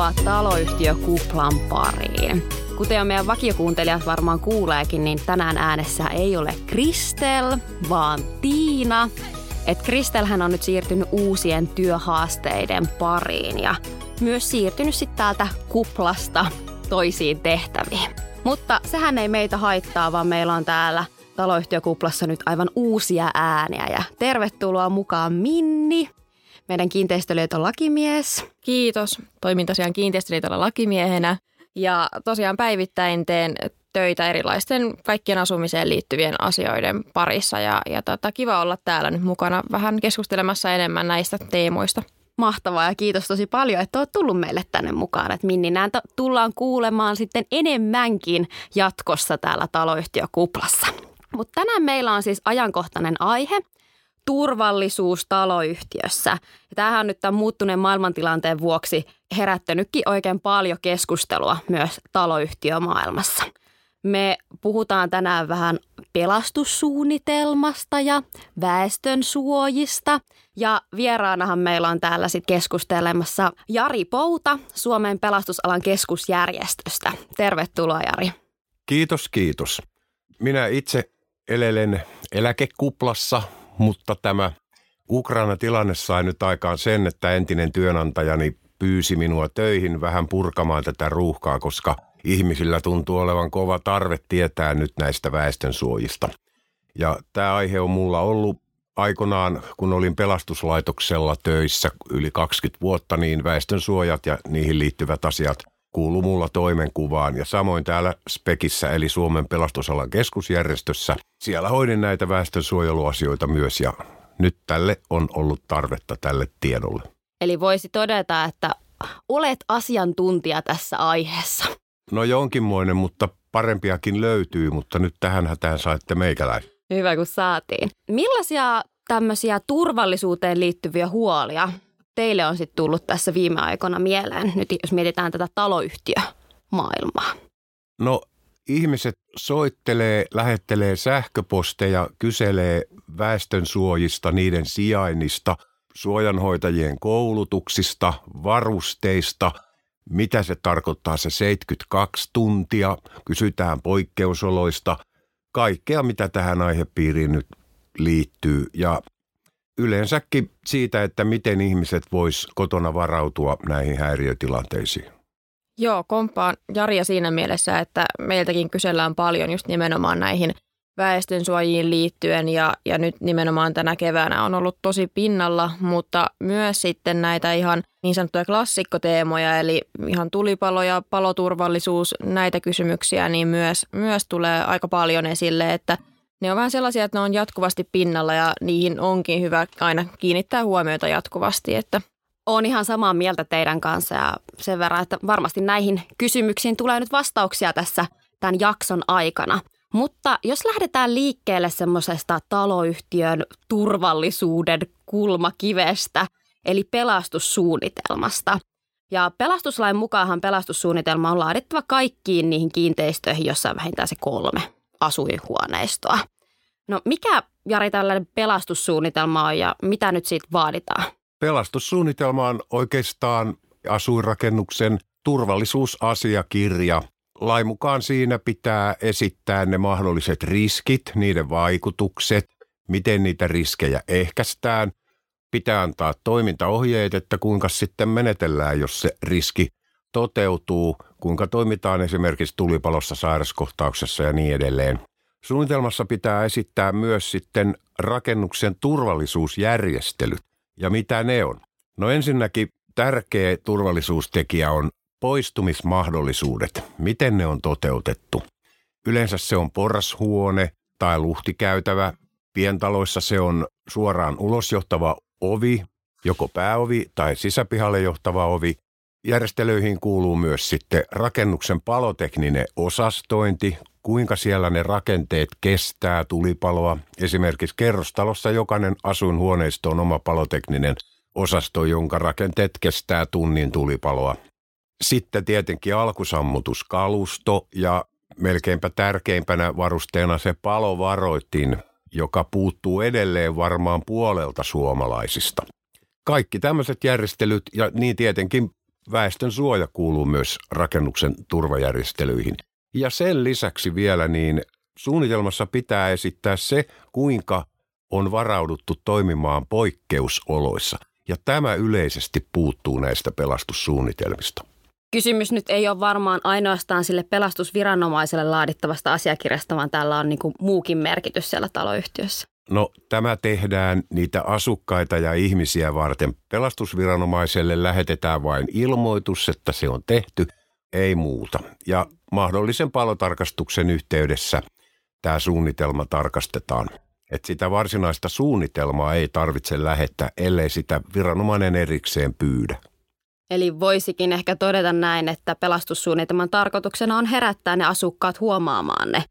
Tervetuloa taloyhtiökuplan pariin. Kuten jo meidän vakiokuuntelijat varmaan kuuleekin, niin tänään äänessä ei ole Kristel, vaan Tiina. Et Kristelhän on nyt siirtynyt uusien työhaasteiden pariin ja myös siirtynyt sitten täältä kuplasta toisiin tehtäviin. Mutta sehän ei meitä haittaa, vaan meillä on täällä taloyhtiökuplassa nyt aivan uusia ääniä. Ja tervetuloa mukaan Minni, meidän kiinteistöliiton lakimies. Kiitos. Toimin tosiaan kiinteistöliitolla lakimiehenä ja tosiaan päivittäin teen töitä erilaisten kaikkien asumiseen liittyvien asioiden parissa ja, ja tota, kiva olla täällä nyt mukana vähän keskustelemassa enemmän näistä teemoista. Mahtavaa ja kiitos tosi paljon, että olet tullut meille tänne mukaan. Että Minni, näitä tullaan kuulemaan sitten enemmänkin jatkossa täällä taloyhtiökuplassa. Mutta tänään meillä on siis ajankohtainen aihe, turvallisuus taloyhtiössä. Ja tämähän on nyt tämän muuttuneen maailmantilanteen vuoksi herättänytkin oikein paljon keskustelua myös taloyhtiömaailmassa. Me puhutaan tänään vähän pelastussuunnitelmasta ja väestön suojista. Ja vieraanahan meillä on täällä sitten keskustelemassa Jari Pouta Suomen pelastusalan keskusjärjestöstä. Tervetuloa Jari. Kiitos, kiitos. Minä itse elelen eläkekuplassa, mutta tämä Ukraina-tilanne sai nyt aikaan sen, että entinen työnantajani pyysi minua töihin vähän purkamaan tätä ruuhkaa, koska ihmisillä tuntuu olevan kova tarve tietää nyt näistä väestönsuojista. Ja tämä aihe on mulla ollut aikoinaan, kun olin pelastuslaitoksella töissä yli 20 vuotta, niin väestönsuojat ja niihin liittyvät asiat kuuluu mulla toimenkuvaan. Ja samoin täällä Spekissä eli Suomen pelastusalan keskusjärjestössä, siellä hoidin näitä väestönsuojeluasioita myös ja nyt tälle on ollut tarvetta tälle tiedolle. Eli voisi todeta, että olet asiantuntija tässä aiheessa. No jonkinmoinen, mutta parempiakin löytyy, mutta nyt tähän hätään saitte meikäläisen. Hyvä, kun saatiin. Millaisia tämmöisiä turvallisuuteen liittyviä huolia teille on sitten tullut tässä viime aikoina mieleen, nyt jos mietitään tätä taloyhtiömaailmaa? No ihmiset soittelee, lähettelee sähköposteja, kyselee väestönsuojista, niiden sijainnista, suojanhoitajien koulutuksista, varusteista, mitä se tarkoittaa se 72 tuntia, kysytään poikkeusoloista, kaikkea mitä tähän aihepiiriin nyt liittyy. Ja yleensäkin siitä, että miten ihmiset vois kotona varautua näihin häiriötilanteisiin. Joo, komppaan Jaria siinä mielessä, että meiltäkin kysellään paljon just nimenomaan näihin väestönsuojiin liittyen ja, ja nyt nimenomaan tänä keväänä on ollut tosi pinnalla, mutta myös sitten näitä ihan niin sanottuja klassikkoteemoja, eli ihan tulipalo ja paloturvallisuus, näitä kysymyksiä, niin myös, myös tulee aika paljon esille, että – ne on vähän sellaisia, että ne on jatkuvasti pinnalla ja niihin onkin hyvä aina kiinnittää huomiota jatkuvasti. Että olen ihan samaa mieltä teidän kanssa ja sen verran, että varmasti näihin kysymyksiin tulee nyt vastauksia tässä tämän jakson aikana. Mutta jos lähdetään liikkeelle semmoisesta taloyhtiön turvallisuuden kulmakivestä, eli pelastussuunnitelmasta. Ja pelastuslain mukaanhan pelastussuunnitelma on laadittava kaikkiin niihin kiinteistöihin, jossa on vähintään se kolme asuinhuoneistoa. No mikä Jari tällainen pelastussuunnitelma on ja mitä nyt siitä vaaditaan? Pelastussuunnitelma on oikeastaan asuinrakennuksen turvallisuusasiakirja. Lain mukaan siinä pitää esittää ne mahdolliset riskit, niiden vaikutukset, miten niitä riskejä ehkäistään. Pitää antaa toimintaohjeet, että kuinka sitten menetellään, jos se riski toteutuu, kuinka toimitaan esimerkiksi tulipalossa, sairaskohtauksessa ja niin edelleen. Suunnitelmassa pitää esittää myös sitten rakennuksen turvallisuusjärjestelyt. Ja mitä ne on? No ensinnäkin tärkeä turvallisuustekijä on poistumismahdollisuudet. Miten ne on toteutettu? Yleensä se on porrashuone tai luhtikäytävä. Pientaloissa se on suoraan ulosjohtava ovi, joko pääovi tai sisäpihalle johtava ovi. Järjestelyihin kuuluu myös sitten rakennuksen palotekninen osastointi, kuinka siellä ne rakenteet kestää tulipaloa. Esimerkiksi kerrostalossa jokainen asuinhuoneisto on oma palotekninen osasto, jonka rakenteet kestää tunnin tulipaloa. Sitten tietenkin alkusammutuskalusto ja melkeinpä tärkeimpänä varusteena se palovaroitin, joka puuttuu edelleen varmaan puolelta suomalaisista. Kaikki tämmöiset järjestelyt ja niin tietenkin väestön suoja kuuluu myös rakennuksen turvajärjestelyihin. Ja sen lisäksi vielä niin suunnitelmassa pitää esittää se, kuinka on varauduttu toimimaan poikkeusoloissa. Ja tämä yleisesti puuttuu näistä pelastussuunnitelmista. Kysymys nyt ei ole varmaan ainoastaan sille pelastusviranomaiselle laadittavasta asiakirjasta, vaan tällä on niin kuin muukin merkitys siellä taloyhtiössä. No tämä tehdään niitä asukkaita ja ihmisiä varten. Pelastusviranomaiselle lähetetään vain ilmoitus, että se on tehty, ei muuta. Ja mahdollisen palotarkastuksen yhteydessä tämä suunnitelma tarkastetaan. Että sitä varsinaista suunnitelmaa ei tarvitse lähettää, ellei sitä viranomainen erikseen pyydä. Eli voisikin ehkä todeta näin, että pelastussuunnitelman tarkoituksena on herättää ne asukkaat huomaamaan ne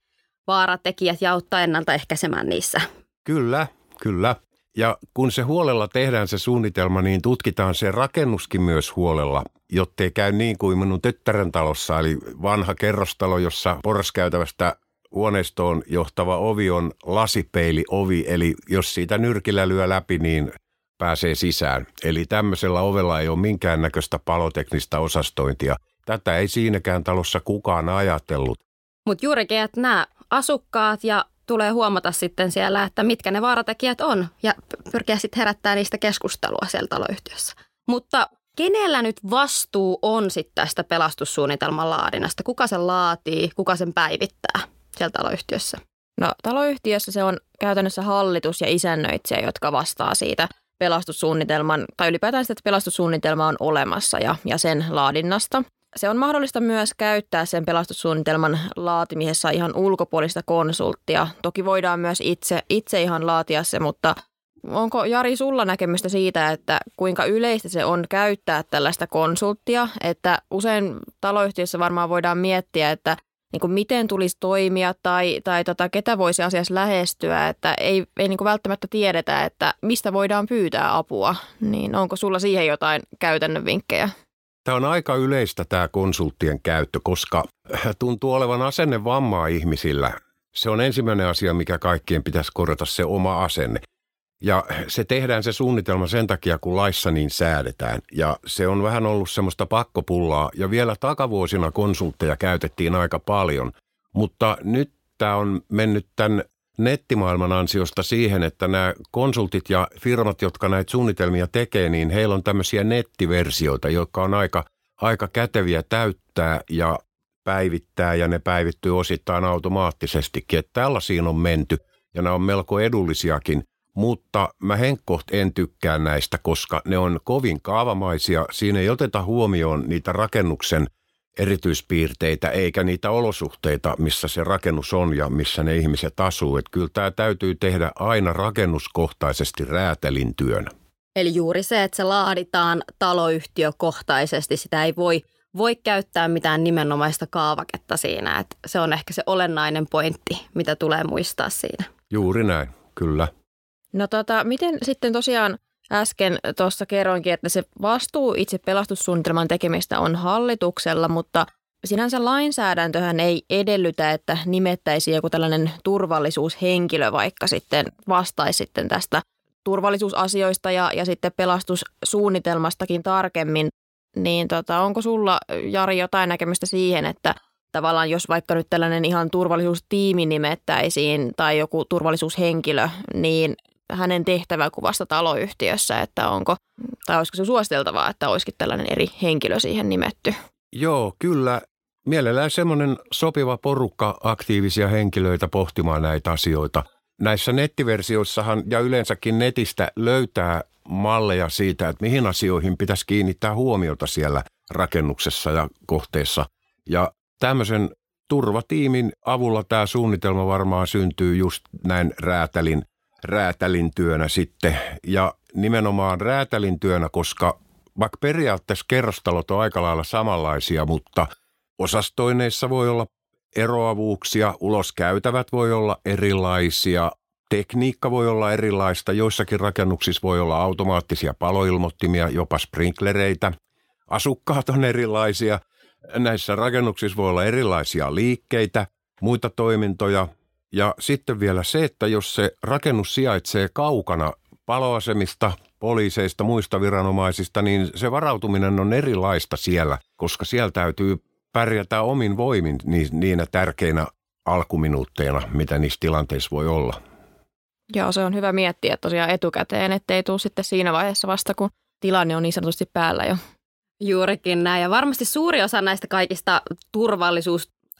vaaratekijät ja auttaa ennaltaehkäisemään niissä. Kyllä, kyllä. Ja kun se huolella tehdään se suunnitelma, niin tutkitaan se rakennuskin myös huolella, jottei käy niin kuin minun tyttären talossa, eli vanha kerrostalo, jossa porraskäytävästä huoneistoon johtava ovi on lasipeiliovi, eli jos siitä nyrkillä lyö läpi, niin pääsee sisään. Eli tämmöisellä ovella ei ole minkäännäköistä paloteknistä osastointia. Tätä ei siinäkään talossa kukaan ajatellut. Mutta juurikin, että nämä asukkaat ja tulee huomata sitten siellä, että mitkä ne vaaratekijät on ja pyrkiä sitten herättää niistä keskustelua siellä taloyhtiössä. Mutta kenellä nyt vastuu on sitten tästä pelastussuunnitelman laadinnasta? Kuka sen laatii, kuka sen päivittää siellä taloyhtiössä? No taloyhtiössä se on käytännössä hallitus ja isännöitsijä, jotka vastaa siitä pelastussuunnitelman, tai ylipäätään sitä, että pelastussuunnitelma on olemassa ja, ja sen laadinnasta. Se on mahdollista myös käyttää sen pelastussuunnitelman laatimisessa ihan ulkopuolista konsulttia. Toki voidaan myös itse, itse ihan laatia se, mutta onko Jari sulla näkemystä siitä, että kuinka yleistä se on käyttää tällaista konsulttia? Että usein taloyhtiössä varmaan voidaan miettiä, että niin kuin miten tulisi toimia tai, tai tota, ketä voisi asiassa lähestyä, että ei, ei niin kuin välttämättä tiedetä, että mistä voidaan pyytää apua. Niin onko sulla siihen jotain käytännön vinkkejä? Tämä on aika yleistä tämä konsulttien käyttö, koska tuntuu olevan asenne vammaa ihmisillä. Se on ensimmäinen asia, mikä kaikkien pitäisi korjata, se oma asenne. Ja se tehdään se suunnitelma sen takia, kun laissa niin säädetään. Ja se on vähän ollut semmoista pakkopullaa. Ja vielä takavuosina konsultteja käytettiin aika paljon. Mutta nyt tämä on mennyt tämän nettimaailman ansiosta siihen, että nämä konsultit ja firmat, jotka näitä suunnitelmia tekee, niin heillä on tämmöisiä nettiversioita, jotka on aika, aika käteviä täyttää ja päivittää ja ne päivittyy osittain automaattisestikin. Että tällaisiin on menty ja nämä on melko edullisiakin, mutta mä henkkoht en tykkää näistä, koska ne on kovin kaavamaisia. Siinä ei oteta huomioon niitä rakennuksen – erityispiirteitä eikä niitä olosuhteita, missä se rakennus on ja missä ne ihmiset asuu. Että kyllä tämä täytyy tehdä aina rakennuskohtaisesti räätälin työnä. Eli juuri se, että se laaditaan taloyhtiökohtaisesti, sitä ei voi, voi käyttää mitään nimenomaista kaavaketta siinä. Että se on ehkä se olennainen pointti, mitä tulee muistaa siinä. Juuri näin, kyllä. No tota, miten sitten tosiaan Äsken tuossa kerroinkin, että se vastuu itse pelastussuunnitelman tekemistä on hallituksella, mutta sinänsä lainsäädäntöhän ei edellytä, että nimettäisiin joku tällainen turvallisuushenkilö vaikka sitten vastaisi sitten tästä turvallisuusasioista ja, ja sitten pelastussuunnitelmastakin tarkemmin. Niin tota, onko sulla, Jari, jotain näkemystä siihen, että tavallaan jos vaikka nyt tällainen ihan turvallisuustiimi nimettäisiin tai joku turvallisuushenkilö, niin hänen tehtäväkuvasta taloyhtiössä, että onko, tai olisiko se suositeltavaa, että olisikin tällainen eri henkilö siihen nimetty? Joo, kyllä. Mielellään semmoinen sopiva porukka aktiivisia henkilöitä pohtimaan näitä asioita. Näissä nettiversioissahan ja yleensäkin netistä löytää malleja siitä, että mihin asioihin pitäisi kiinnittää huomiota siellä rakennuksessa ja kohteessa. Ja tämmöisen turvatiimin avulla tämä suunnitelma varmaan syntyy just näin räätälin räätälin työnä sitten. Ja nimenomaan räätälin työnä, koska vaikka periaatteessa kerrostalot on aika lailla samanlaisia, mutta osastoineissa voi olla eroavuuksia, uloskäytävät voi olla erilaisia, tekniikka voi olla erilaista, joissakin rakennuksissa voi olla automaattisia paloilmoittimia, jopa sprinklereitä. Asukkaat on erilaisia, näissä rakennuksissa voi olla erilaisia liikkeitä, muita toimintoja, ja sitten vielä se, että jos se rakennus sijaitsee kaukana paloasemista poliiseista, muista viranomaisista, niin se varautuminen on erilaista siellä, koska siellä täytyy pärjätä omin voimin niinä tärkeinä alkuminuutteina, mitä niissä tilanteissa voi olla. Joo, se on hyvä miettiä tosiaan etukäteen, ettei tule sitten siinä vaiheessa vasta, kun tilanne on niin sanotusti päällä jo. Juurikin näin. Ja varmasti suuri osa näistä kaikista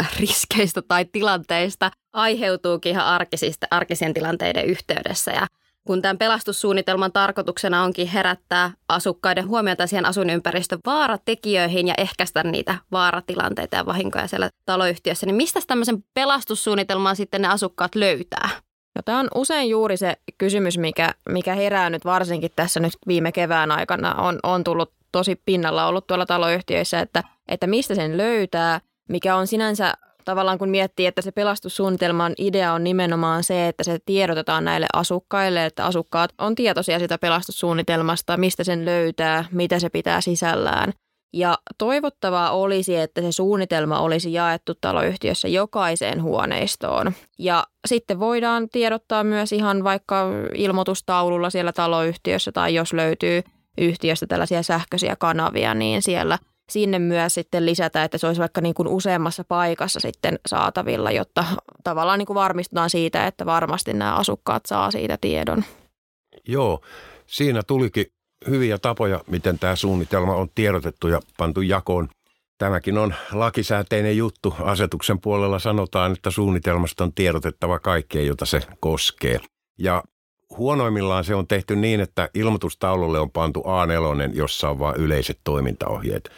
turvallisuusriskeistä tai tilanteista aiheutuukin ihan arkisista, arkisen tilanteiden yhteydessä. Ja kun tämän pelastussuunnitelman tarkoituksena onkin herättää asukkaiden huomiota siihen asuinympäristön vaaratekijöihin ja ehkäistä niitä vaaratilanteita ja vahinkoja siellä taloyhtiössä, niin mistä tämmöisen pelastussuunnitelman sitten ne asukkaat löytää? No, tämä on usein juuri se kysymys, mikä, mikä herää nyt varsinkin tässä nyt viime kevään aikana. On, on tullut tosi pinnalla ollut tuolla taloyhtiöissä, että, että mistä sen löytää, mikä on sinänsä tavallaan kun miettii, että se pelastussuunnitelman idea on nimenomaan se, että se tiedotetaan näille asukkaille, että asukkaat on tietoisia sitä pelastussuunnitelmasta, mistä sen löytää, mitä se pitää sisällään. Ja toivottavaa olisi, että se suunnitelma olisi jaettu taloyhtiössä jokaiseen huoneistoon. Ja sitten voidaan tiedottaa myös ihan vaikka ilmoitustaululla siellä taloyhtiössä tai jos löytyy yhtiöstä tällaisia sähköisiä kanavia, niin siellä sinne myös sitten lisätä, että se olisi vaikka niin kuin useammassa paikassa sitten saatavilla, jotta tavallaan niin kuin varmistutaan siitä, että varmasti nämä asukkaat saa siitä tiedon. Joo, siinä tulikin hyviä tapoja, miten tämä suunnitelma on tiedotettu ja pantu jakoon. Tämäkin on lakisääteinen juttu. Asetuksen puolella sanotaan, että suunnitelmasta on tiedotettava kaikkea, jota se koskee. Ja huonoimmillaan se on tehty niin, että ilmoitustaululle on pantu A4, jossa on vain yleiset toimintaohjeet.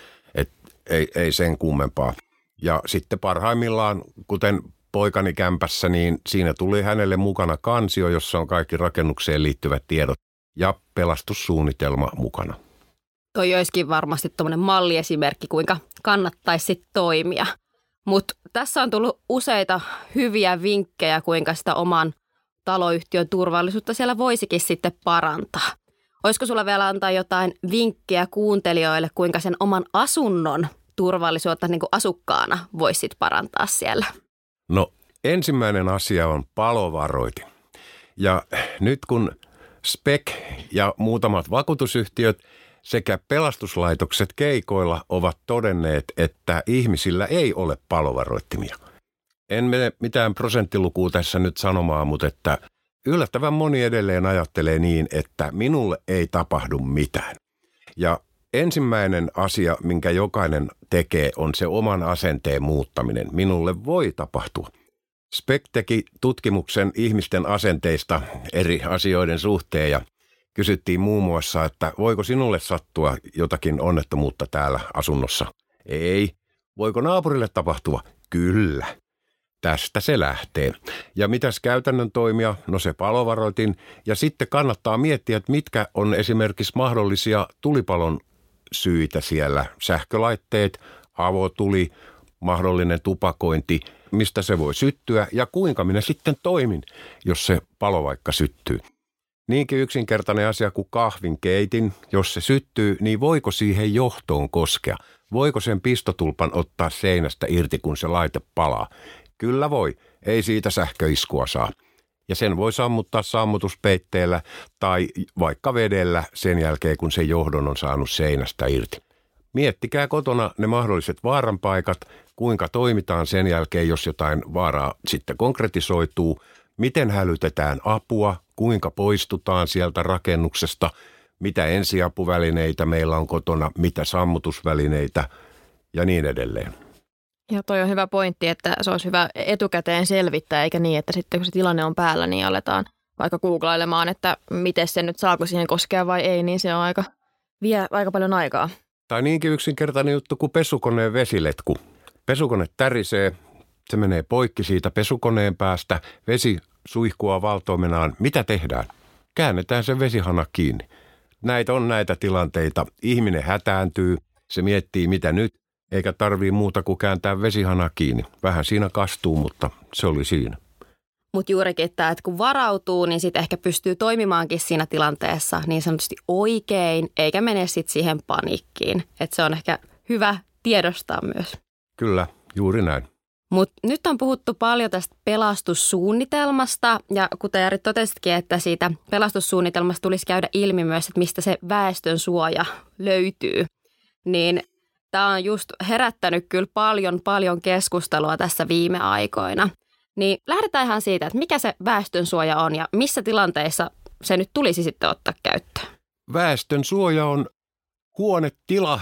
Ei, ei sen kummempaa. Ja sitten parhaimmillaan, kuten poikani kämpässä, niin siinä tuli hänelle mukana kansio, jossa on kaikki rakennukseen liittyvät tiedot ja pelastussuunnitelma mukana. Toi olisikin varmasti tuommoinen malliesimerkki, kuinka kannattaisi toimia. Mutta tässä on tullut useita hyviä vinkkejä, kuinka sitä oman taloyhtiön turvallisuutta siellä voisikin sitten parantaa. Olisiko sulla vielä antaa jotain vinkkiä kuuntelijoille, kuinka sen oman asunnon turvallisuutta niin kuin asukkaana voisit parantaa siellä? No ensimmäinen asia on palovaroitin. Ja nyt kun Spek ja muutamat vakuutusyhtiöt sekä pelastuslaitokset keikoilla ovat todenneet, että ihmisillä ei ole palovaroittimia. En mene mitään prosenttilukua tässä nyt sanomaan, mutta että yllättävän moni edelleen ajattelee niin, että minulle ei tapahdu mitään. Ja ensimmäinen asia, minkä jokainen tekee, on se oman asenteen muuttaminen. Minulle voi tapahtua. Spek teki tutkimuksen ihmisten asenteista eri asioiden suhteen ja kysyttiin muun muassa, että voiko sinulle sattua jotakin onnettomuutta täällä asunnossa? Ei. Voiko naapurille tapahtua? Kyllä. Tästä se lähtee. Ja mitäs käytännön toimia? No se palovaroitin. Ja sitten kannattaa miettiä, että mitkä on esimerkiksi mahdollisia tulipalon syitä siellä. Sähkölaitteet, avotuli, mahdollinen tupakointi, mistä se voi syttyä ja kuinka minä sitten toimin, jos se palo vaikka syttyy. Niinkin yksinkertainen asia kuin kahvin keitin, jos se syttyy, niin voiko siihen johtoon koskea? Voiko sen pistotulpan ottaa seinästä irti, kun se laite palaa? Kyllä voi, ei siitä sähköiskua saa. Ja sen voi sammuttaa sammutuspeitteellä tai vaikka vedellä sen jälkeen, kun se johdon on saanut seinästä irti. Miettikää kotona ne mahdolliset vaaranpaikat, kuinka toimitaan sen jälkeen, jos jotain vaaraa sitten konkretisoituu, miten hälytetään apua, kuinka poistutaan sieltä rakennuksesta, mitä ensiapuvälineitä meillä on kotona, mitä sammutusvälineitä ja niin edelleen. Ja toi on hyvä pointti, että se olisi hyvä etukäteen selvittää, eikä niin, että sitten kun se tilanne on päällä, niin aletaan vaikka googlailemaan, että miten se nyt saako siihen koskea vai ei, niin se on aika, vie aika paljon aikaa. Tai niinkin yksinkertainen juttu kuin pesukoneen vesiletku. Pesukone tärisee, se menee poikki siitä pesukoneen päästä, vesi suihkua valtoimenaan. Mitä tehdään? Käännetään se vesihana kiinni. Näitä on näitä tilanteita. Ihminen hätääntyy, se miettii mitä nyt, eikä tarvii muuta kuin kääntää vesihana kiinni. Vähän siinä kastuu, mutta se oli siinä. Mutta juurikin, että, että kun varautuu, niin sitten ehkä pystyy toimimaankin siinä tilanteessa niin sanotusti oikein, eikä mene sitten siihen paniikkiin. Että se on ehkä hyvä tiedostaa myös. Kyllä, juuri näin. Mutta nyt on puhuttu paljon tästä pelastussuunnitelmasta ja kuten Jari totesitkin, että siitä pelastussuunnitelmasta tulisi käydä ilmi myös, että mistä se väestön suoja löytyy. Niin tämä on just herättänyt kyllä paljon, paljon keskustelua tässä viime aikoina. Niin lähdetään ihan siitä, että mikä se väestön suoja on ja missä tilanteissa se nyt tulisi sitten ottaa käyttöön. Väestön suoja on huonetila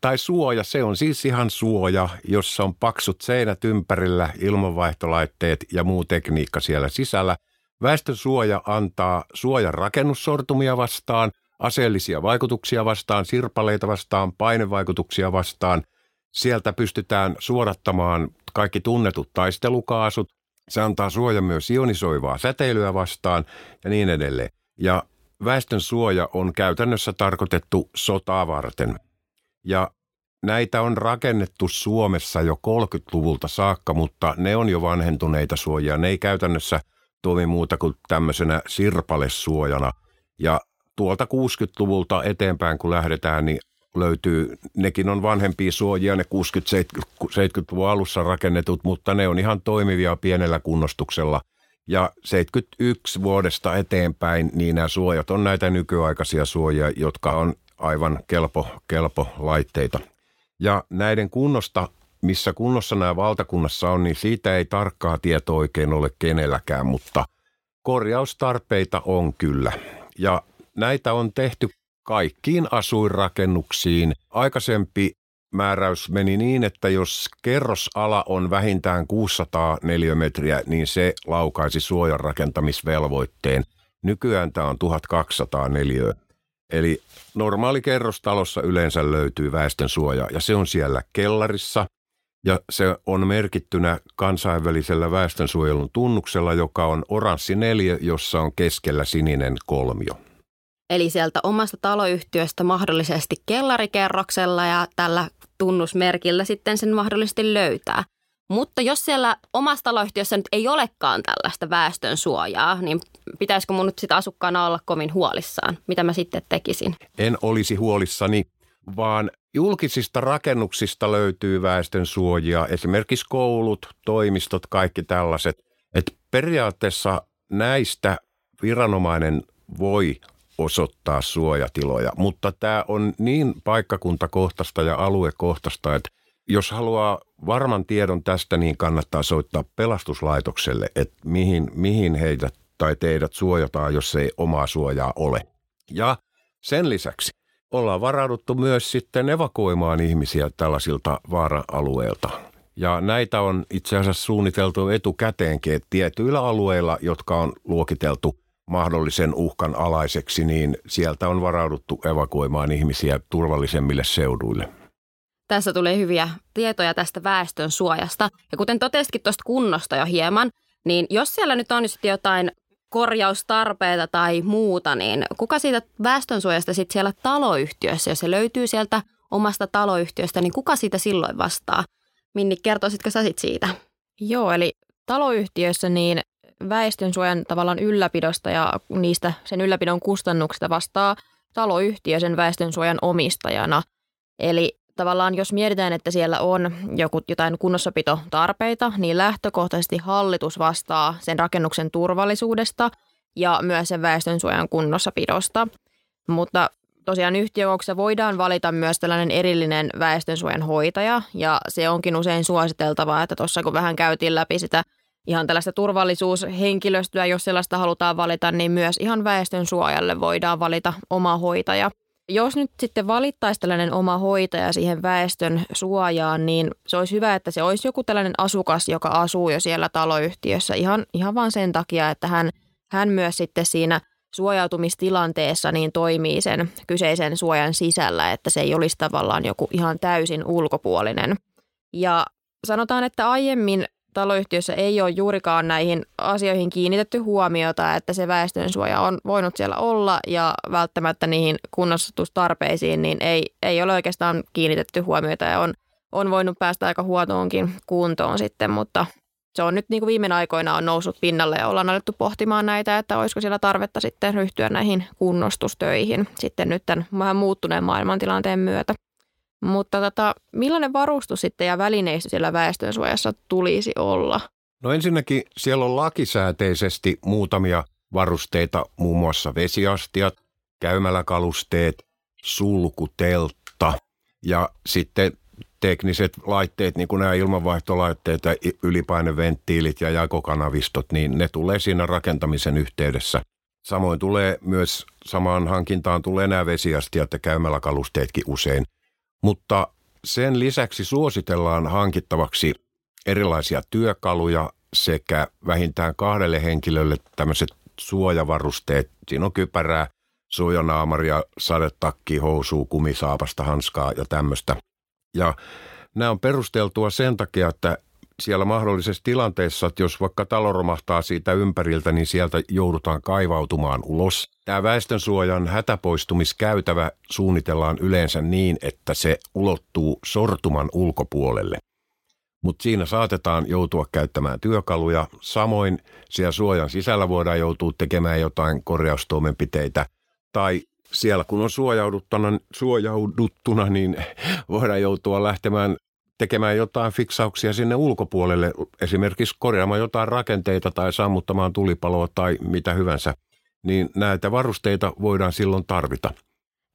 tai suoja, se on siis ihan suoja, jossa on paksut seinät ympärillä, ilmanvaihtolaitteet ja muu tekniikka siellä sisällä. Väestön suoja antaa suojan rakennussortumia vastaan, aseellisia vaikutuksia vastaan, sirpaleita vastaan, painevaikutuksia vastaan. Sieltä pystytään suodattamaan kaikki tunnetut taistelukaasut. Se antaa suojan myös ionisoivaa säteilyä vastaan ja niin edelleen. Ja väestön suoja on käytännössä tarkoitettu sotaa varten. Ja näitä on rakennettu Suomessa jo 30-luvulta saakka, mutta ne on jo vanhentuneita suojia. Ne ei käytännössä toimi muuta kuin tämmöisenä sirpalesuojana. Ja tuolta 60-luvulta eteenpäin, kun lähdetään, niin löytyy, nekin on vanhempia suojia, ne 60-70-luvun alussa rakennetut, mutta ne on ihan toimivia pienellä kunnostuksella. Ja 71 vuodesta eteenpäin, niin nämä suojat on näitä nykyaikaisia suojia, jotka on aivan kelpo, kelpo laitteita. Ja näiden kunnosta, missä kunnossa nämä valtakunnassa on, niin siitä ei tarkkaa tietoa oikein ole kenelläkään, mutta korjaustarpeita on kyllä. Ja näitä on tehty kaikkiin asuinrakennuksiin. Aikaisempi määräys meni niin, että jos kerrosala on vähintään 600 neliömetriä, niin se laukaisi suojan rakentamisvelvoitteen. Nykyään tämä on 1200 neliöä. Eli normaali kerrostalossa yleensä löytyy väestönsuoja ja se on siellä kellarissa ja se on merkittynä kansainvälisellä väestönsuojelun tunnuksella, joka on oranssi neljä, jossa on keskellä sininen kolmio. Eli sieltä omasta taloyhtiöstä mahdollisesti kellarikerroksella ja tällä tunnusmerkillä sitten sen mahdollisesti löytää. Mutta jos siellä omassa taloyhtiössä nyt ei olekaan tällaista väestön suojaa, niin pitäisikö mun nyt sitä asukkaana olla kovin huolissaan? Mitä mä sitten tekisin? En olisi huolissani, vaan julkisista rakennuksista löytyy väestön suojia, esimerkiksi koulut, toimistot, kaikki tällaiset. Et periaatteessa näistä viranomainen voi osoittaa suojatiloja, mutta tämä on niin paikkakuntakohtaista ja aluekohtaista, että jos haluaa varman tiedon tästä, niin kannattaa soittaa pelastuslaitokselle, että mihin, mihin heidät tai teidät suojataan, jos ei omaa suojaa ole. Ja sen lisäksi ollaan varauduttu myös sitten evakuoimaan ihmisiä tällaisilta vaara-alueilta. Ja näitä on itse asiassa suunniteltu etukäteenkin, että tietyillä alueilla, jotka on luokiteltu mahdollisen uhkan alaiseksi, niin sieltä on varauduttu evakuoimaan ihmisiä turvallisemmille seuduille. Tässä tulee hyviä tietoja tästä väestön suojasta. Ja kuten totesitkin tuosta kunnosta jo hieman, niin jos siellä nyt on sitten jotain korjaustarpeita tai muuta, niin kuka siitä väestönsuojasta sitten siellä taloyhtiössä, jos se löytyy sieltä omasta taloyhtiöstä, niin kuka siitä silloin vastaa? Minni, kertoisitko sä sit siitä? Joo, eli taloyhtiössä niin väestönsuojan tavallaan ylläpidosta ja niistä sen ylläpidon kustannuksista vastaa taloyhtiö sen väestönsuojan omistajana. Eli tavallaan jos mietitään, että siellä on joku, jotain kunnossapitotarpeita, niin lähtökohtaisesti hallitus vastaa sen rakennuksen turvallisuudesta ja myös sen väestönsuojan kunnossapidosta. Mutta tosiaan yhtiökokouksessa voidaan valita myös tällainen erillinen väestönsuojan hoitaja ja se onkin usein suositeltavaa, että tuossa kun vähän käytiin läpi sitä ihan tällaista turvallisuushenkilöstöä, jos sellaista halutaan valita, niin myös ihan väestön suojalle voidaan valita oma hoitaja – jos nyt sitten valittaisi tällainen oma hoitaja siihen väestön suojaan, niin se olisi hyvä, että se olisi joku tällainen asukas, joka asuu jo siellä taloyhtiössä ihan, ihan vain sen takia, että hän, hän myös sitten siinä suojautumistilanteessa niin toimii sen kyseisen suojan sisällä, että se ei olisi tavallaan joku ihan täysin ulkopuolinen. Ja sanotaan, että aiemmin taloyhtiössä ei ole juurikaan näihin asioihin kiinnitetty huomiota, että se väestönsuoja on voinut siellä olla ja välttämättä niihin kunnostustarpeisiin niin ei, ei ole oikeastaan kiinnitetty huomiota ja on, on voinut päästä aika huotoonkin kuntoon sitten, mutta se on nyt niin kuin viime aikoina on noussut pinnalle ja ollaan alettu pohtimaan näitä, että olisiko siellä tarvetta sitten ryhtyä näihin kunnostustöihin sitten nyt tämän vähän muuttuneen maailmantilanteen myötä. Mutta tota, millainen varustus sitten ja välineistö siellä väestönsuojassa tulisi olla? No ensinnäkin siellä on lakisääteisesti muutamia varusteita, muun muassa vesiastiat, käymäläkalusteet, sulkuteltta ja sitten tekniset laitteet, niin kuin nämä ilmanvaihtolaitteet ja ylipaineventtiilit ja jakokanavistot, niin ne tulee siinä rakentamisen yhteydessä. Samoin tulee myös samaan hankintaan tulee nämä vesiastiat ja käymäläkalusteetkin usein. Mutta sen lisäksi suositellaan hankittavaksi erilaisia työkaluja sekä vähintään kahdelle henkilölle tämmöiset suojavarusteet. Siinä on kypärää, suojanaamaria, sadetakki, housua, kumisaapasta, hanskaa ja tämmöistä. Ja nämä on perusteltua sen takia, että siellä mahdollisessa tilanteessa, että jos vaikka talo romahtaa siitä ympäriltä, niin sieltä joudutaan kaivautumaan ulos. Tämä väestönsuojan hätäpoistumiskäytävä suunnitellaan yleensä niin, että se ulottuu sortuman ulkopuolelle. Mutta siinä saatetaan joutua käyttämään työkaluja. Samoin siellä suojan sisällä voidaan joutua tekemään jotain korjaustoimenpiteitä. Tai siellä kun on suojauduttuna, suojauduttuna, niin voidaan joutua lähtemään tekemään jotain fiksauksia sinne ulkopuolelle, esimerkiksi korjaamaan jotain rakenteita tai sammuttamaan tulipaloa tai mitä hyvänsä, niin näitä varusteita voidaan silloin tarvita.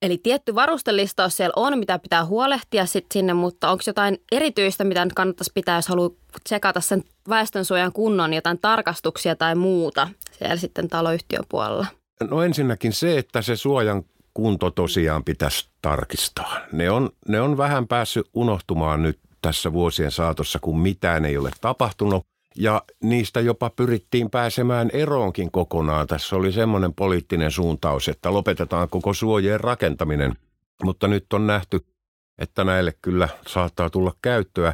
Eli tietty varustelistaus siellä on, mitä pitää huolehtia sit sinne, mutta onko jotain erityistä, mitä nyt kannattaisi pitää, jos haluaa tsekata sen väestönsuojan kunnon, jotain tarkastuksia tai muuta siellä sitten taloyhtiön puolella? No ensinnäkin se, että se suojan kunto tosiaan pitäisi tarkistaa. Ne on, ne on vähän päässyt unohtumaan nyt tässä vuosien saatossa, kun mitään ei ole tapahtunut. Ja niistä jopa pyrittiin pääsemään eroonkin kokonaan. Tässä oli semmoinen poliittinen suuntaus, että lopetetaan koko suojien rakentaminen. Mutta nyt on nähty, että näille kyllä saattaa tulla käyttöä.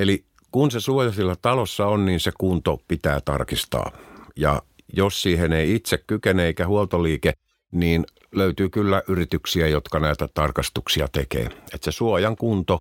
Eli kun se suoja sillä talossa on, niin se kunto pitää tarkistaa. Ja jos siihen ei itse kykene eikä huoltoliike, niin löytyy kyllä yrityksiä, jotka näitä tarkastuksia tekee. Että se suojan kunto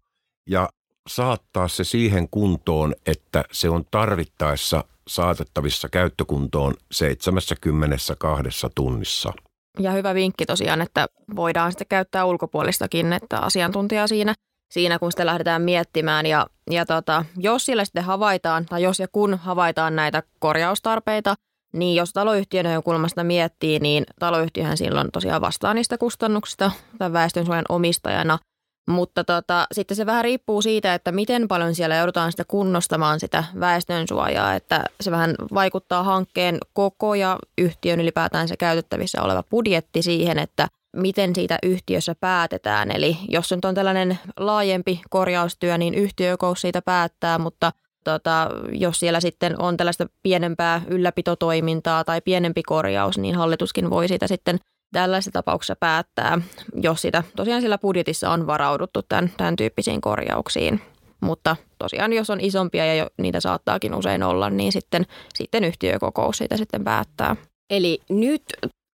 ja saattaa se siihen kuntoon, että se on tarvittaessa saatettavissa käyttökuntoon 72 tunnissa. Ja hyvä vinkki tosiaan, että voidaan sitten käyttää ulkopuolistakin, että asiantuntija siinä, siinä kun sitä lähdetään miettimään. Ja, ja tota, jos siellä sitten havaitaan, tai jos ja kun havaitaan näitä korjaustarpeita, niin jos taloyhtiön kulmasta miettii, niin taloyhtiöhän silloin tosiaan vastaa niistä kustannuksista tai väestönsuojan omistajana – mutta tota, sitten se vähän riippuu siitä, että miten paljon siellä joudutaan sitä kunnostamaan sitä väestönsuojaa, että se vähän vaikuttaa hankkeen koko ja yhtiön ylipäätään se käytettävissä oleva budjetti siihen, että miten siitä yhtiössä päätetään. Eli jos nyt on tällainen laajempi korjaustyö, niin yhtiökous siitä päättää, mutta tota, jos siellä sitten on tällaista pienempää ylläpitotoimintaa tai pienempi korjaus, niin hallituskin voi siitä sitten – tällaisessa tapauksessa päättää, jos sitä tosiaan sillä budjetissa on varauduttu tämän, tämän tyyppisiin korjauksiin. Mutta tosiaan, jos on isompia ja jo, niitä saattaakin usein olla, niin sitten, sitten yhtiökokous siitä sitten päättää. Eli nyt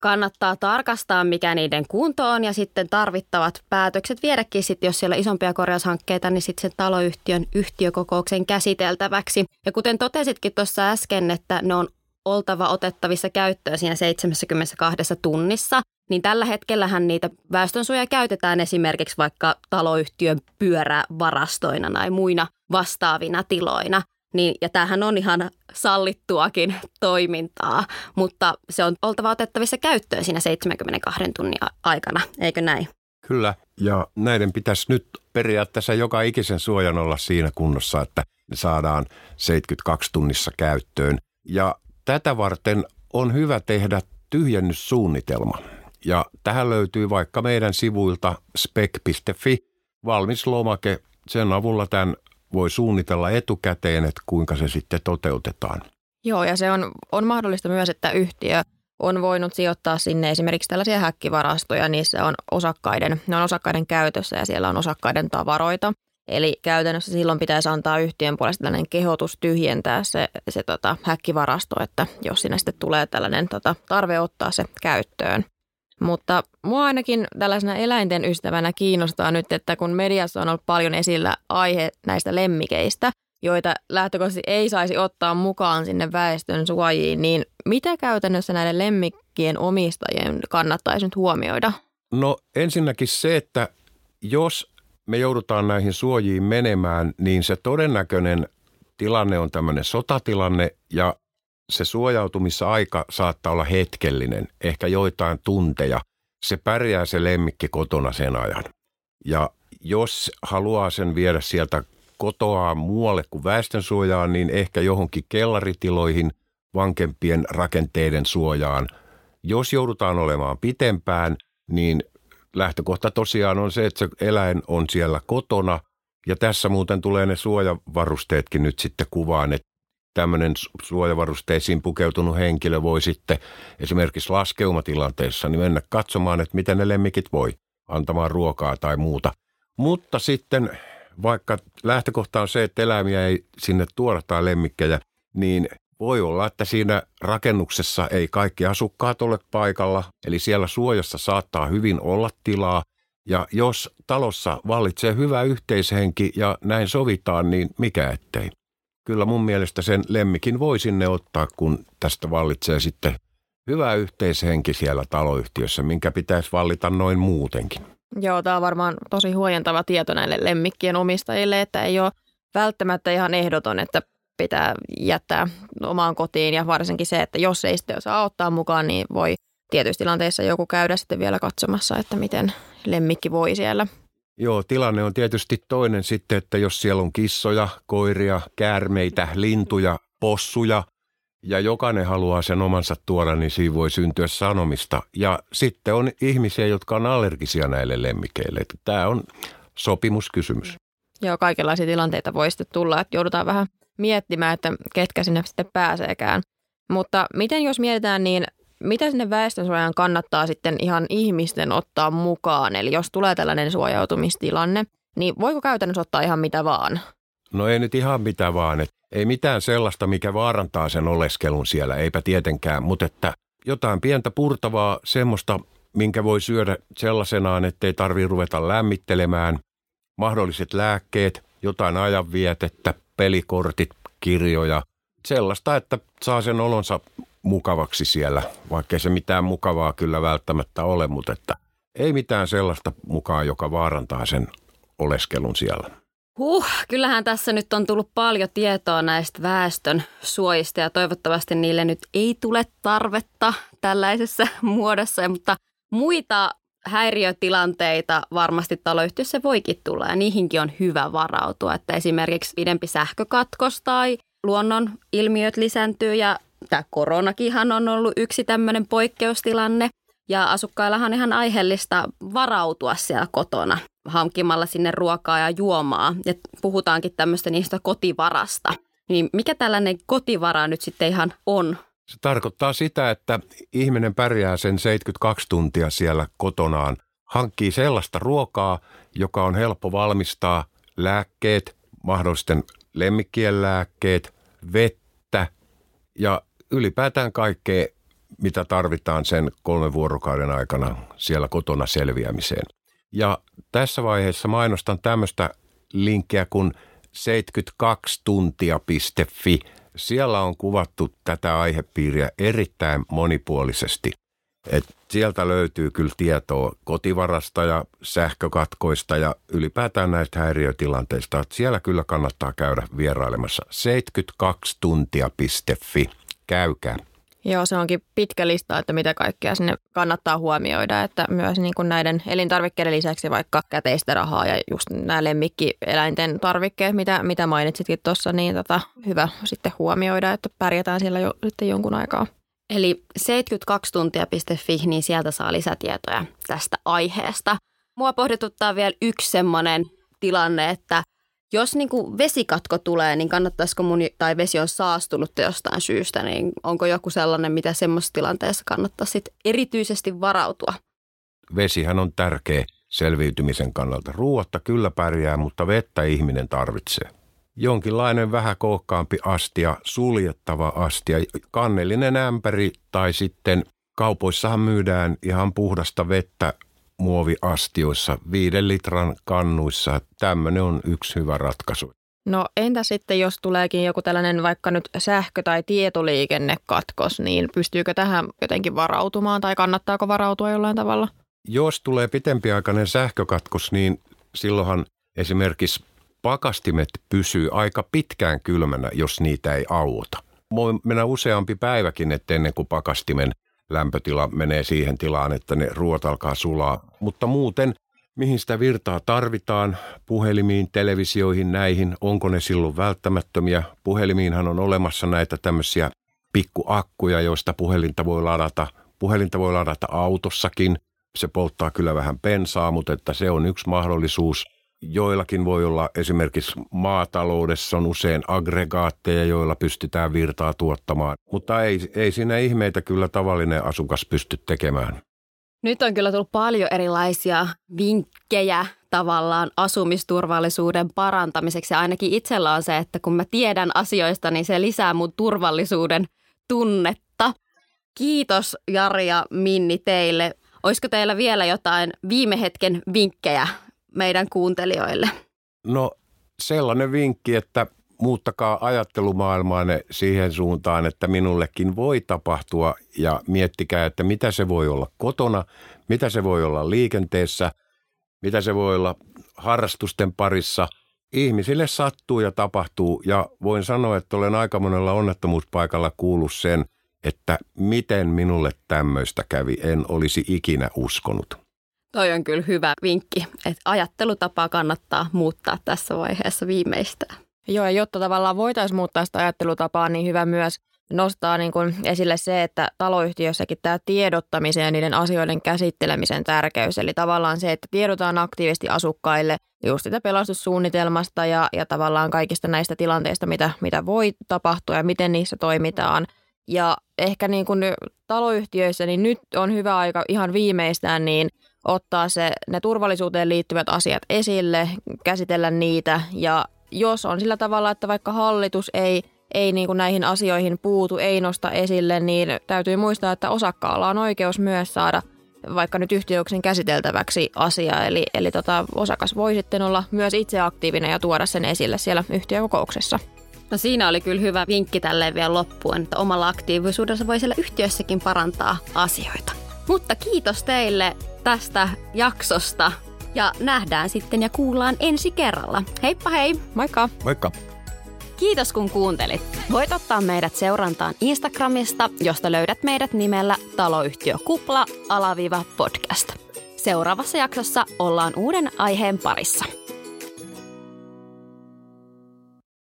kannattaa tarkastaa, mikä niiden kunto on ja sitten tarvittavat päätökset viedäkin sitten, jos siellä on isompia korjaushankkeita, niin sitten sen taloyhtiön yhtiökokouksen käsiteltäväksi. Ja kuten totesitkin tuossa äsken, että ne on oltava otettavissa käyttöön siinä 72 tunnissa, niin tällä hetkellähän niitä väestönsuojia käytetään esimerkiksi vaikka taloyhtiön pyörävarastoina tai muina vastaavina tiloina. Niin, ja tämähän on ihan sallittuakin toimintaa, mutta se on oltava otettavissa käyttöön siinä 72 tunnin aikana, eikö näin? Kyllä, ja näiden pitäisi nyt periaatteessa joka ikisen suojan olla siinä kunnossa, että ne saadaan 72 tunnissa käyttöön. Ja Tätä varten on hyvä tehdä tyhjennyssuunnitelma. Ja tähän löytyy vaikka meidän sivuilta spec.fi valmis lomake. Sen avulla tämän voi suunnitella etukäteen, että kuinka se sitten toteutetaan. Joo, ja se on, on mahdollista myös, että yhtiö on voinut sijoittaa sinne esimerkiksi tällaisia häkkivarastoja. Niissä on osakkaiden, ne on osakkaiden käytössä ja siellä on osakkaiden tavaroita. Eli käytännössä silloin pitäisi antaa yhtiön puolesta tällainen kehotus tyhjentää se, se tota, häkkivarasto, että jos sinne sitten tulee tällainen tota, tarve ottaa se käyttöön. Mutta mua ainakin tällaisena eläinten ystävänä kiinnostaa nyt, että kun mediassa on ollut paljon esillä aihe näistä lemmikeistä, joita lähtökohtaisesti ei saisi ottaa mukaan sinne väestön suojiin, niin mitä käytännössä näiden lemmikkien omistajien kannattaisi nyt huomioida? No ensinnäkin se, että jos me joudutaan näihin suojiin menemään, niin se todennäköinen tilanne on tämmöinen sotatilanne ja se suojautumisaika saattaa olla hetkellinen, ehkä joitain tunteja. Se pärjää se lemmikki kotona sen ajan. Ja jos haluaa sen viedä sieltä kotoa muualle kuin väestönsuojaan, niin ehkä johonkin kellaritiloihin vankempien rakenteiden suojaan. Jos joudutaan olemaan pitempään, niin lähtökohta tosiaan on se, että se eläin on siellä kotona. Ja tässä muuten tulee ne suojavarusteetkin nyt sitten kuvaan, että tämmöinen suojavarusteisiin pukeutunut henkilö voi sitten esimerkiksi laskeumatilanteessa niin mennä katsomaan, että miten ne lemmikit voi antamaan ruokaa tai muuta. Mutta sitten vaikka lähtökohta on se, että eläimiä ei sinne tuoda tai lemmikkejä, niin voi olla, että siinä rakennuksessa ei kaikki asukkaat ole paikalla, eli siellä suojassa saattaa hyvin olla tilaa. Ja jos talossa vallitsee hyvä yhteishenki ja näin sovitaan, niin mikä ettei. Kyllä mun mielestä sen lemmikin voi sinne ottaa, kun tästä vallitsee sitten hyvä yhteishenki siellä taloyhtiössä, minkä pitäisi vallita noin muutenkin. Joo, tämä on varmaan tosi huojentava tieto näille lemmikkien omistajille, että ei ole välttämättä ihan ehdoton, että pitää jättää omaan kotiin ja varsinkin se, että jos ei sitten saa ottaa mukaan, niin voi tietyissä tilanteissa joku käydä sitten vielä katsomassa, että miten lemmikki voi siellä. Joo, tilanne on tietysti toinen sitten, että jos siellä on kissoja, koiria, käärmeitä, lintuja, possuja ja jokainen haluaa sen omansa tuoda, niin siinä voi syntyä sanomista. Ja sitten on ihmisiä, jotka on allergisia näille lemmikeille. Tämä on sopimuskysymys. Joo, kaikenlaisia tilanteita voi sitten tulla, että joudutaan vähän miettimään, että ketkä sinne sitten pääseekään. Mutta miten jos mietitään, niin mitä sinne väestönsuojaan kannattaa sitten ihan ihmisten ottaa mukaan? Eli jos tulee tällainen suojautumistilanne, niin voiko käytännössä ottaa ihan mitä vaan? No ei nyt ihan mitä vaan. Et ei mitään sellaista, mikä vaarantaa sen oleskelun siellä, eipä tietenkään, mutta että jotain pientä purtavaa, semmoista, minkä voi syödä sellaisenaan, ettei tarvitse ruveta lämmittelemään. Mahdolliset lääkkeet, jotain ajanvietettä, pelikortit, kirjoja, sellaista, että saa sen olonsa mukavaksi siellä, vaikkei se mitään mukavaa kyllä välttämättä ole, mutta että ei mitään sellaista mukaan, joka vaarantaa sen oleskelun siellä. Huh, kyllähän tässä nyt on tullut paljon tietoa näistä väestön suojista ja toivottavasti niille nyt ei tule tarvetta tällaisessa muodossa, mutta muita häiriötilanteita varmasti taloyhtiössä voikin tulla ja niihinkin on hyvä varautua, että esimerkiksi pidempi sähkökatkos tai luonnon ilmiöt lisääntyy ja tämä koronakinhan on ollut yksi tämmöinen poikkeustilanne ja asukkaillahan on ihan aiheellista varautua siellä kotona hankkimalla sinne ruokaa ja juomaa ja puhutaankin tämmöistä niistä kotivarasta. Niin mikä tällainen kotivara nyt sitten ihan on? Se tarkoittaa sitä, että ihminen pärjää sen 72 tuntia siellä kotonaan, hankkii sellaista ruokaa, joka on helppo valmistaa, lääkkeet, mahdollisten lemmikkien lääkkeet, vettä ja ylipäätään kaikkea, mitä tarvitaan sen kolmen vuorokauden aikana siellä kotona selviämiseen. Ja tässä vaiheessa mainostan tämmöistä linkkiä kuin 72tuntia.fi – siellä on kuvattu tätä aihepiiriä erittäin monipuolisesti. Et sieltä löytyy kyllä tietoa kotivarasta ja sähkökatkoista ja ylipäätään näistä häiriötilanteista. Et siellä kyllä kannattaa käydä vierailemassa. 72tuntia.fi. Käykää. Joo, se onkin pitkä lista, että mitä kaikkea sinne kannattaa huomioida, että myös niin kuin näiden elintarvikkeiden lisäksi vaikka käteistä rahaa ja just nämä lemmikkieläinten tarvikkeet, mitä, mitä mainitsitkin tuossa, niin tota, hyvä sitten huomioida, että pärjätään siellä jo sitten jonkun aikaa. Eli 72tuntia.fi, niin sieltä saa lisätietoja tästä aiheesta. Mua pohdituttaa vielä yksi semmoinen tilanne, että jos niin kuin vesikatko tulee, niin kannattaisiko mun, tai vesi on saastunut jostain syystä, niin onko joku sellainen, mitä semmoisessa tilanteessa kannattaa sit erityisesti varautua? Vesihän on tärkeä selviytymisen kannalta. Ruotta kyllä pärjää, mutta vettä ihminen tarvitsee. Jonkinlainen vähän kookkaampi astia, suljettava astia, kannellinen ämpäri tai sitten kaupoissahan myydään ihan puhdasta vettä muoviastioissa, viiden litran kannuissa. Tämmöinen on yksi hyvä ratkaisu. No entä sitten, jos tuleekin joku tällainen vaikka nyt sähkö- tai tietoliikennekatkos, niin pystyykö tähän jotenkin varautumaan tai kannattaako varautua jollain tavalla? Jos tulee pitempiaikainen sähkökatkos, niin silloinhan esimerkiksi pakastimet pysyy aika pitkään kylmänä, jos niitä ei auota. Voi mennä useampi päiväkin, että ennen kuin pakastimen lämpötila menee siihen tilaan, että ne ruoat alkaa sulaa. Mutta muuten, mihin sitä virtaa tarvitaan, puhelimiin, televisioihin, näihin, onko ne silloin välttämättömiä? Puhelimiinhan on olemassa näitä tämmöisiä pikkuakkuja, joista puhelinta voi ladata. Puhelinta voi ladata autossakin. Se polttaa kyllä vähän pensaa, mutta että se on yksi mahdollisuus. Joillakin voi olla esimerkiksi maataloudessa on usein aggregaatteja, joilla pystytään virtaa tuottamaan, mutta ei, ei siinä ihmeitä kyllä tavallinen asukas pysty tekemään. Nyt on kyllä tullut paljon erilaisia vinkkejä tavallaan asumisturvallisuuden parantamiseksi. Ja ainakin itsellä on se, että kun mä tiedän asioista, niin se lisää mun turvallisuuden tunnetta. Kiitos Jari ja Minni teille. Olisiko teillä vielä jotain viime hetken vinkkejä meidän kuuntelijoille? No sellainen vinkki, että muuttakaa ajattelumaailmaanne siihen suuntaan, että minullekin voi tapahtua ja miettikää, että mitä se voi olla kotona, mitä se voi olla liikenteessä, mitä se voi olla harrastusten parissa. Ihmisille sattuu ja tapahtuu ja voin sanoa, että olen aika monella onnettomuuspaikalla kuullut sen, että miten minulle tämmöistä kävi, en olisi ikinä uskonut. Toi on kyllä hyvä vinkki, että ajattelutapaa kannattaa muuttaa tässä vaiheessa viimeistään. Joo, ja jotta tavallaan voitaisiin muuttaa sitä ajattelutapaa, niin hyvä myös nostaa niin kuin esille se, että taloyhtiössäkin tämä tiedottamisen ja niiden asioiden käsittelemisen tärkeys. Eli tavallaan se, että tiedotaan aktiivisesti asukkaille just sitä pelastussuunnitelmasta ja, ja tavallaan kaikista näistä tilanteista, mitä, mitä voi tapahtua ja miten niissä toimitaan. Ja ehkä niin kuin taloyhtiöissä, niin nyt on hyvä aika ihan viimeistään niin ottaa se, ne turvallisuuteen liittyvät asiat esille, käsitellä niitä ja jos on sillä tavalla, että vaikka hallitus ei, ei niin kuin näihin asioihin puutu, ei nosta esille, niin täytyy muistaa, että osakkaalla on oikeus myös saada vaikka nyt yhtiöksen käsiteltäväksi asia. Eli, eli tota, osakas voi sitten olla myös itse aktiivinen ja tuoda sen esille siellä yhtiökokouksessa. No siinä oli kyllä hyvä vinkki tälleen vielä loppuun, että omalla aktiivisuudessa voi siellä yhtiössäkin parantaa asioita. Mutta kiitos teille tästä jaksosta ja nähdään sitten ja kuullaan ensi kerralla. Heippa hei! Moikka! Moikka! Kiitos kun kuuntelit. Voit ottaa meidät seurantaan Instagramista, josta löydät meidät nimellä taloyhtiö Kupla alaviiva podcast. Seuraavassa jaksossa ollaan uuden aiheen parissa.